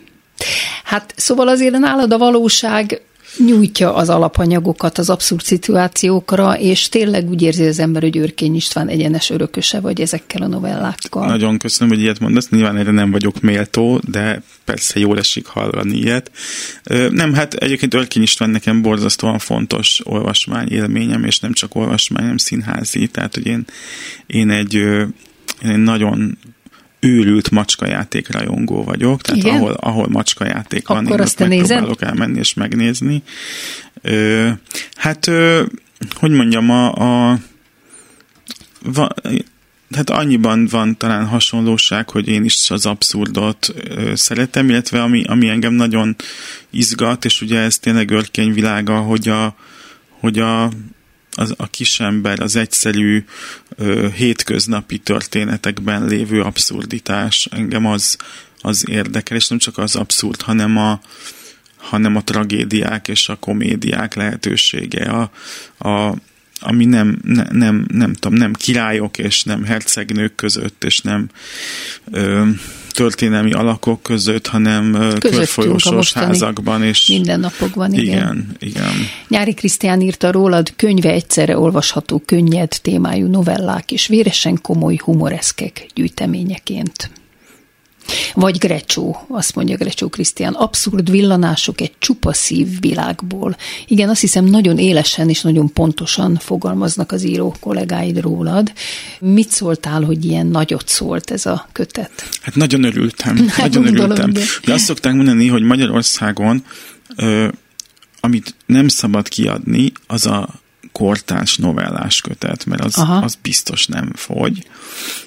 Speaker 2: Hát szóval azért nálad a valóság nyújtja az alapanyagokat az abszurd szituációkra, és tényleg úgy érzi az ember, hogy Őrkény István egyenes örököse vagy ezekkel a novellákkal.
Speaker 7: Nagyon köszönöm, hogy ilyet mondasz. Nyilván erre nem vagyok méltó, de persze jól esik hallani ilyet. Nem, hát egyébként Őrkény István nekem borzasztóan fontos olvasmány élményem, és nem csak olvasmány, hanem színházi. Tehát, hogy én, én egy, én egy nagyon őrült macskajáték rajongó vagyok, tehát Igen? ahol, ahol macskajáték van,
Speaker 2: Akkor én azt megpróbálok
Speaker 7: elmenni és megnézni. Ö, hát, ö, hogy mondjam, a, a va, hát annyiban van talán hasonlóság, hogy én is az abszurdot ö, szeretem, illetve ami, ami engem nagyon izgat, és ugye ez tényleg világa, hogy a, hogy a az, a kisember, az egyszerű ö, hétköznapi történetekben lévő abszurditás. Engem az, az érdekel, és nem csak az abszurd, hanem a, hanem a tragédiák és a komédiák lehetősége, a, a, ami nem, ne, nem, nem tudom, nem királyok és nem hercegnők között, és nem ö, történelmi alakok között, hanem körfolyósós házakban. És
Speaker 2: mindennapokban, igen.
Speaker 7: Igen, igen.
Speaker 2: Nyári Krisztián írta rólad könyve egyszerre olvasható könnyed témájú novellák és véresen komoly humoreszkek gyűjteményeként. Vagy Grecsó, azt mondja Grecsó Krisztián, abszurd villanások egy csupa szív világból. Igen, azt hiszem nagyon élesen és nagyon pontosan fogalmaznak az író kollégáid rólad. Mit szóltál, hogy ilyen nagyot szólt ez a kötet?
Speaker 7: Hát nagyon örültem, hát nagyon gondolom, örültem. De... de azt szokták mondani, hogy Magyarországon ö, amit nem szabad kiadni, az a kortárs novellás kötet, mert az, az biztos nem fogy.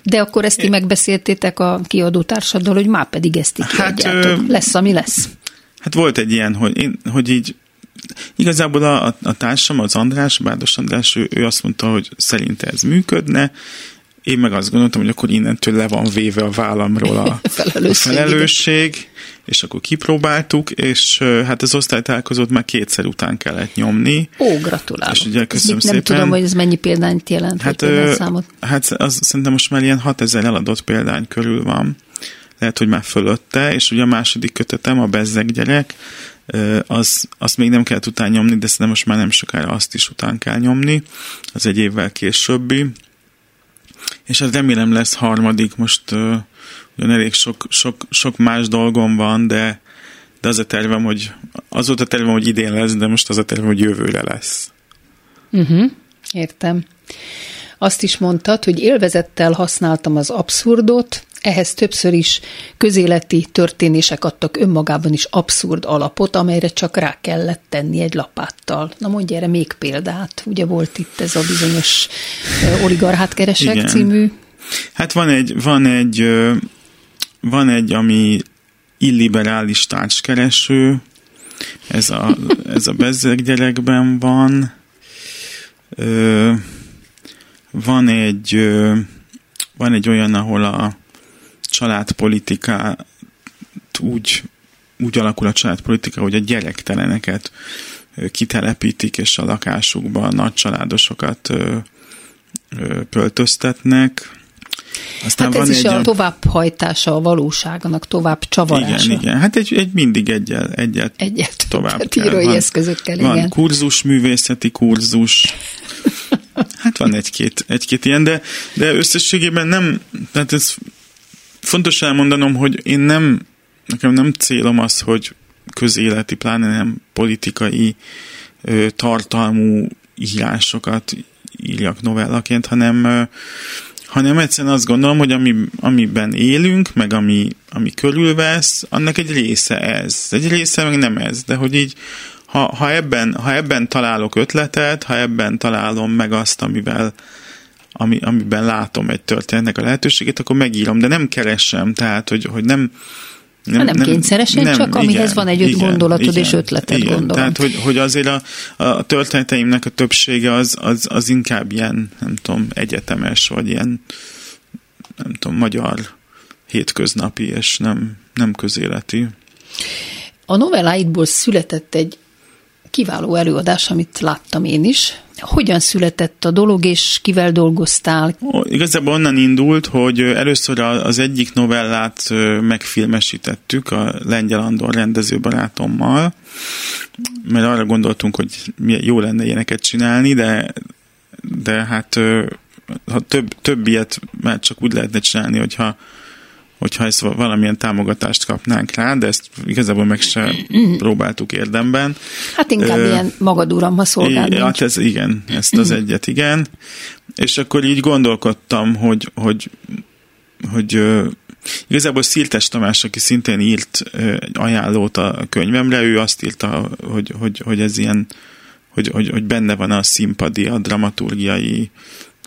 Speaker 2: De akkor ezt ti megbeszéltétek a kiadó társaddal, hogy már pedig ezt így hát, ö, lesz, ami lesz.
Speaker 7: Hát volt egy ilyen, hogy, én, hogy így Igazából a, a, a társam, az András, Bárdos András, ő, ő azt mondta, hogy szerinte ez működne, én meg azt gondoltam, hogy akkor innentől le van véve a vállamról a, felelősség, a felelősség, és akkor kipróbáltuk, és hát az osztálytalálkozót már kétszer után kellett nyomni.
Speaker 2: Ó, gratulálok.
Speaker 7: És ugye köszönöm
Speaker 2: nem
Speaker 7: szépen.
Speaker 2: Tudom, hogy ez mennyi példányt jelent,
Speaker 7: hát,
Speaker 2: számot.
Speaker 7: Hát az szerintem most már ilyen 6000 eladott példány körül van. Lehet, hogy már fölötte, és ugye a második kötetem, a Bezzeg gyerek, az, azt még nem kellett után nyomni, de szerintem most már nem sokára azt is után kell nyomni. Az egy évvel későbbi és az remélem lesz harmadik, most uh, ugyan elég sok, sok, sok más dolgom van, de, de az a tervem, hogy az volt a tervem, hogy idén lesz, de most az a tervem, hogy jövőre lesz.
Speaker 2: Uh-huh, értem. Azt is mondtad, hogy élvezettel használtam az abszurdot, ehhez többször is közéleti történések adtak önmagában is abszurd alapot, amelyre csak rá kellett tenni egy lapáttal. Na mondj erre még példát. Ugye volt itt ez a bizonyos oligarchát keresek Igen. című.
Speaker 7: Hát van egy, van egy, van egy, ami illiberális társkereső, ez a, ez a bezzeg gyerekben van. Van egy, van egy olyan, ahol a családpolitikát úgy, úgy alakul a családpolitika, hogy a gyerekteleneket kitelepítik, és a lakásukban a nagy családosokat pöltöztetnek.
Speaker 2: Aztán hát ez van is egy a továbbhajtása a valóságnak, tovább csavarása.
Speaker 7: Igen, igen. Hát egy, egy mindig egyel, egyet,
Speaker 2: egyet
Speaker 7: tovább
Speaker 2: kell. Van, eszközökkel,
Speaker 7: van
Speaker 2: igen.
Speaker 7: kurzus, művészeti kurzus, hát van egy-két, egy-két ilyen, de, de összességében nem, tehát ez fontos elmondanom, hogy én nem, nekem nem célom az, hogy közéleti, pláne nem politikai ö, tartalmú írásokat írjak novellaként, hanem, ö, hanem egyszerűen azt gondolom, hogy ami, amiben élünk, meg ami, ami körülvesz, annak egy része ez. Egy része meg nem ez, de hogy így ha, ha, ebben, ha ebben találok ötletet, ha ebben találom meg azt, amivel ami, amiben látom egy történetnek a lehetőségét, akkor megírom, de nem keresem, tehát, hogy, hogy nem,
Speaker 2: nem, nem, nem kényszeresen, nem, csak amihez igen, van egy öt igen, gondolatod igen, és ötleted, igen, gondolom.
Speaker 7: Tehát, hogy, hogy azért a, a történeteimnek a többsége az, az, az inkább ilyen, nem tudom, egyetemes, vagy ilyen, nem tudom, magyar hétköznapi, és nem, nem közéleti.
Speaker 2: A novelláidból született egy kiváló előadás, amit láttam én is. Hogyan született a dolog, és kivel dolgoztál?
Speaker 7: Igazából onnan indult, hogy először az egyik novellát megfilmesítettük a Lengyel Andor rendezőbarátommal, mert arra gondoltunk, hogy jó lenne ilyeneket csinálni, de, de hát ha több, több ilyet már csak úgy lehetne csinálni, hogyha hogyha ezt valamilyen támogatást kapnánk rá, de ezt igazából meg se próbáltuk érdemben.
Speaker 2: Hát inkább Ö, ilyen magad uram, szolgálni.
Speaker 7: Hát ez igen, ezt az egyet igen. És akkor így gondolkodtam, hogy, hogy, hogy Igazából Sziltes Tamás, aki szintén írt ajánlót a könyvemre, ő azt írta, hogy, hogy, hogy ez ilyen, hogy, hogy, hogy benne van a színpadi, a dramaturgiai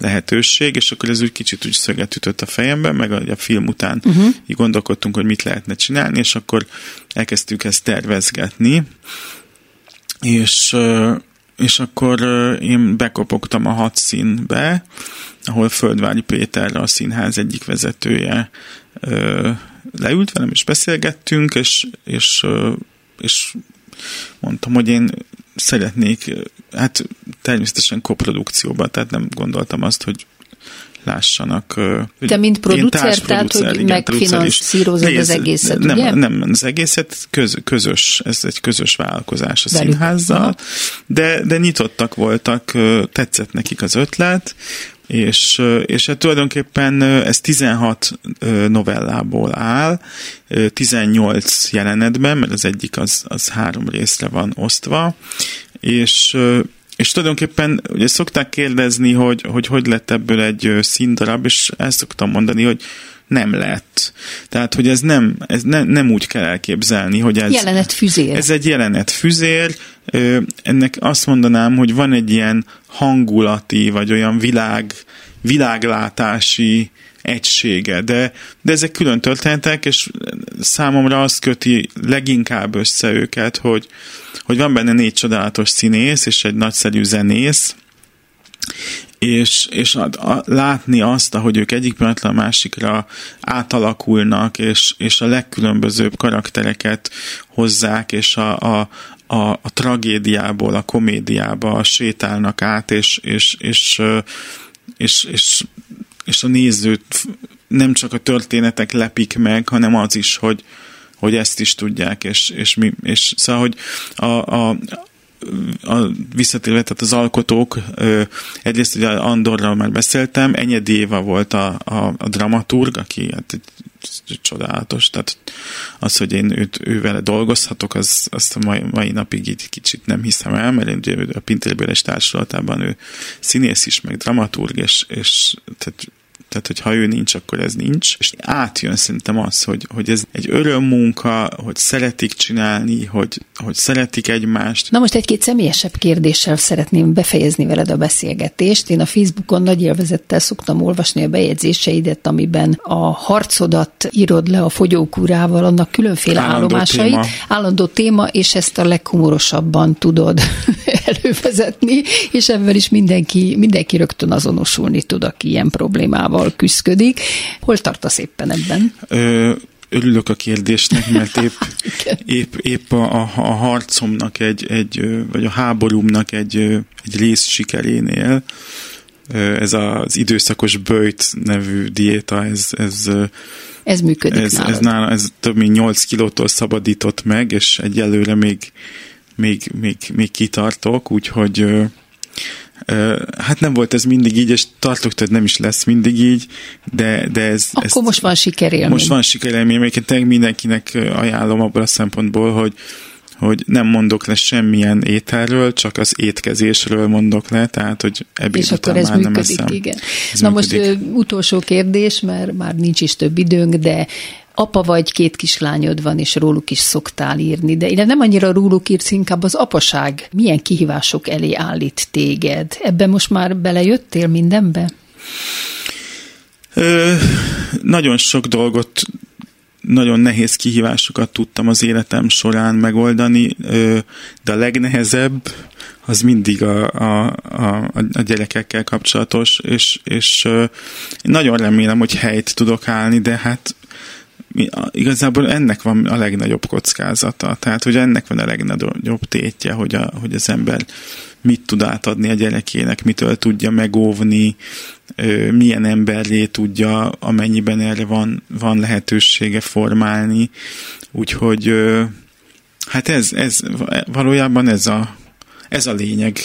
Speaker 7: lehetőség, és akkor ez úgy kicsit úgy szöget ütött a fejembe, meg a, a film után uh-huh. így gondolkodtunk, hogy mit lehetne csinálni, és akkor elkezdtük ezt tervezgetni, és, és akkor én bekopogtam a hat színbe, ahol Földvári Péter, a színház egyik vezetője leült velem, és beszélgettünk, és, és, és mondtam, hogy én szeretnék, hát természetesen koprodukcióban, tehát nem gondoltam azt, hogy lássanak.
Speaker 2: Te mint producer, tehát hogy megfinanszírozod az egészet,
Speaker 7: nem,
Speaker 2: ugye?
Speaker 7: Nem, az egészet köz, közös, ez egy közös vállalkozás a Velük. színházzal, de, de nyitottak voltak, tetszett nekik az ötlet, és, és hát tulajdonképpen ez 16 novellából áll, 18 jelenetben, mert az egyik az, az három részre van osztva, és és tulajdonképpen ugye szokták kérdezni, hogy, hogy hogy lett ebből egy színdarab, és ezt szoktam mondani, hogy nem lett. Tehát, hogy ez nem, ez ne, nem úgy kell elképzelni, hogy ez...
Speaker 2: Jelenet füzér.
Speaker 7: Ez egy jelenet füzér. Ennek azt mondanám, hogy van egy ilyen hangulati, vagy olyan világ, világlátási egysége, de, de ezek külön történetek, és számomra azt köti leginkább össze őket, hogy, hogy van benne négy csodálatos színész, és egy nagyszerű zenész, és, és a, a, látni azt, ahogy ők egyik pillanatra a másikra átalakulnak, és, és a legkülönbözőbb karaktereket hozzák, és a, a, a, a tragédiából a komédiába sétálnak át, és, és, és, és, és, és a nézőt nem csak a történetek lepik meg, hanem az is, hogy, hogy ezt is tudják, és, és, mi, és szóval, hogy a, a, a visszatérve, tehát az alkotók, egyrészt ugye Andorral már beszéltem, Enyedi Éva volt a, a, a dramaturg, aki hát egy, csodálatos, tehát az, hogy én őt, ővele dolgozhatok, az, azt a mai, mai napig így kicsit nem hiszem el, mert én ugye a Pintérbéles társulatában ő színész is, meg dramaturg, és, és tehát tehát, hogy ha ő nincs, akkor ez nincs. És átjön szerintem az, hogy, hogy ez egy örömmunka, hogy szeretik csinálni, hogy, hogy szeretik egymást.
Speaker 2: Na most egy-két személyesebb kérdéssel szeretném befejezni veled a beszélgetést. Én a Facebookon nagy élvezettel szoktam olvasni a bejegyzéseidet, amiben a harcodat írod le a fogyókúrával, annak különféle állandó állomásait, téma. állandó téma, és ezt a legkumorosabban tudod elővezetni, és ebben is mindenki, mindenki rögtön azonosulni tud, aki ilyen problémával küzdik. Hol tartasz éppen ebben?
Speaker 7: Ö, örülök a kérdésnek, mert épp, épp, épp a, a, a harcomnak egy, egy, vagy a háborúmnak egy, egy rész sikerénél ez az időszakos bőjt nevű diéta, ez, ez
Speaker 2: ez működik
Speaker 7: ez, ez, nála, ez több mint 8 kilótól szabadított meg, és egyelőre még, még, még, még kitartok, úgyhogy Hát nem volt ez mindig így, és tartok, hogy nem is lesz mindig így, de, de ez...
Speaker 2: Akkor ezt, most van sikerélmény.
Speaker 7: Most van sikerélmény, melyiket mindenkinek ajánlom abból a szempontból, hogy, hogy nem mondok le semmilyen ételről, csak az étkezésről mondok le, tehát hogy ebéd
Speaker 2: És akkor
Speaker 7: után
Speaker 2: ez
Speaker 7: már nem
Speaker 2: működik,
Speaker 7: eszem.
Speaker 2: igen.
Speaker 7: Ez
Speaker 2: Na
Speaker 7: működik.
Speaker 2: most ö, utolsó kérdés, mert már nincs is több időnk, de apa vagy, két kislányod van, és róluk is szoktál írni, de nem annyira róluk írsz, inkább az apaság milyen kihívások elé állít téged. Ebben most már belejöttél mindenbe?
Speaker 7: Ö, nagyon sok dolgot, nagyon nehéz kihívásokat tudtam az életem során megoldani, ö, de a legnehezebb az mindig a, a, a, a gyerekekkel kapcsolatos, és, és ö, nagyon remélem, hogy helyt tudok állni, de hát igazából ennek van a legnagyobb kockázata. Tehát, hogy ennek van a legnagyobb tétje, hogy, a, hogy az ember mit tud átadni a gyerekének, mitől tudja megóvni, milyen emberré tudja, amennyiben erre van, van lehetősége formálni. Úgyhogy hát ez, ez valójában ez a, ez a lényeg.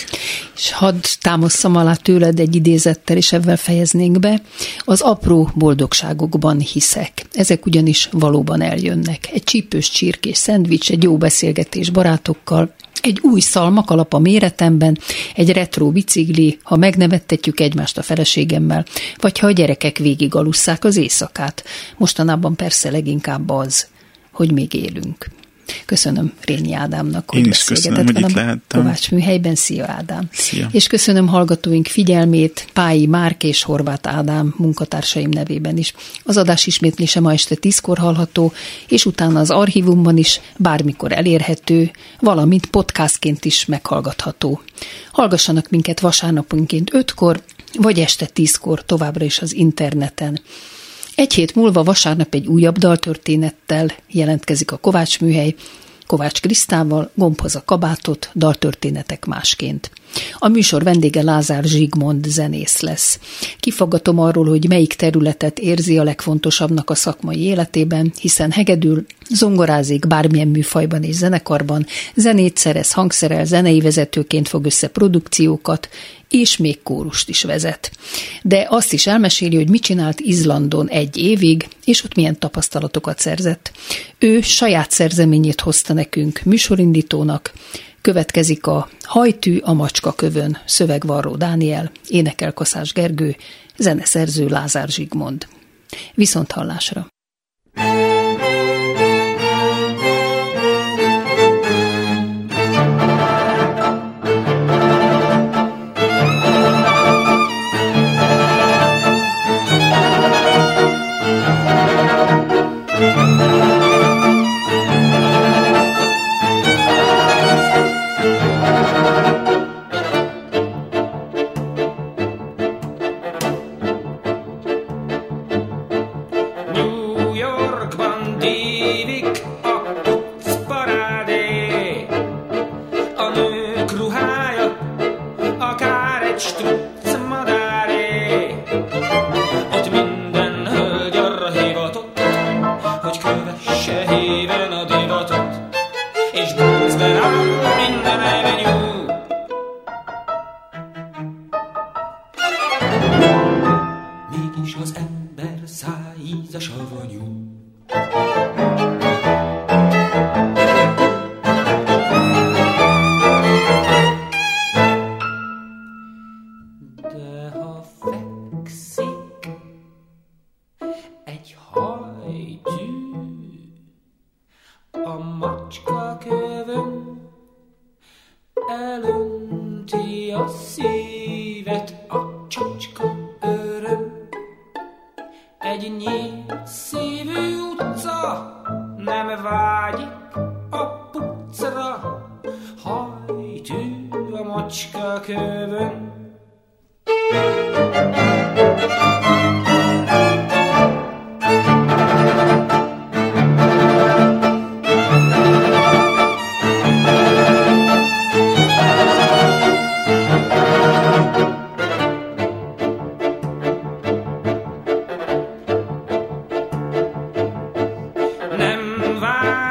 Speaker 2: És hadd támasztam alá tőled egy idézettel, és ebben fejeznénk be. Az apró boldogságokban hiszek. Ezek ugyanis valóban eljönnek. Egy csípős csirkés szendvics, egy jó beszélgetés barátokkal, egy új szalmakalap a méretemben, egy retro bicikli, ha megnevettetjük egymást a feleségemmel, vagy ha a gyerekek végig alusszák az éjszakát. Mostanában persze leginkább az, hogy még élünk. Köszönöm Rényi Ádámnak, hogy
Speaker 7: Én is köszönöm, hogy itt lehettem.
Speaker 2: Kovács műhelyben. Szia Ádám!
Speaker 7: Szia.
Speaker 2: És köszönöm hallgatóink figyelmét Pályi Márk és Horváth Ádám munkatársaim nevében is. Az adás ismétlése ma este tízkor hallható, és utána az archívumban is bármikor elérhető, valamint podcastként is meghallgatható. Hallgassanak minket vasárnaponként ötkor, vagy este tízkor továbbra is az interneten. Egy hét múlva vasárnap egy újabb daltörténettel jelentkezik a Kovács műhely, Kovács Krisztával, Gombhoz a kabátot, daltörténetek másként. A műsor vendége Lázár Zsigmond zenész lesz. Kifaggatom arról, hogy melyik területet érzi a legfontosabbnak a szakmai életében, hiszen hegedül, zongorázik bármilyen műfajban és zenekarban, zenét szerez, hangszerel, zenei vezetőként fog össze produkciókat, és még kórust is vezet. De azt is elmeséli, hogy mit csinált Izlandon egy évig, és ott milyen tapasztalatokat szerzett. Ő saját szerzeményét hozta nekünk műsorindítónak, következik a Hajtű a macska kövön, szövegvarró Dániel, énekel Kaszás Gergő, zeneszerző Lázár Zsigmond. Viszont hallásra!
Speaker 6: New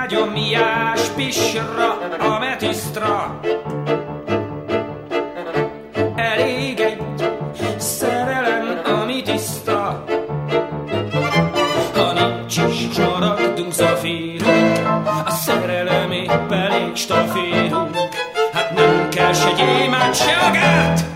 Speaker 6: vágyom jáspisra, ametisztra. Elég egy szerelem, ami tiszta. Ha nincs is Haladunk, zafírunk, a szerelem épp elég stafírunk. Hát nem kell se gyémánt, se agát!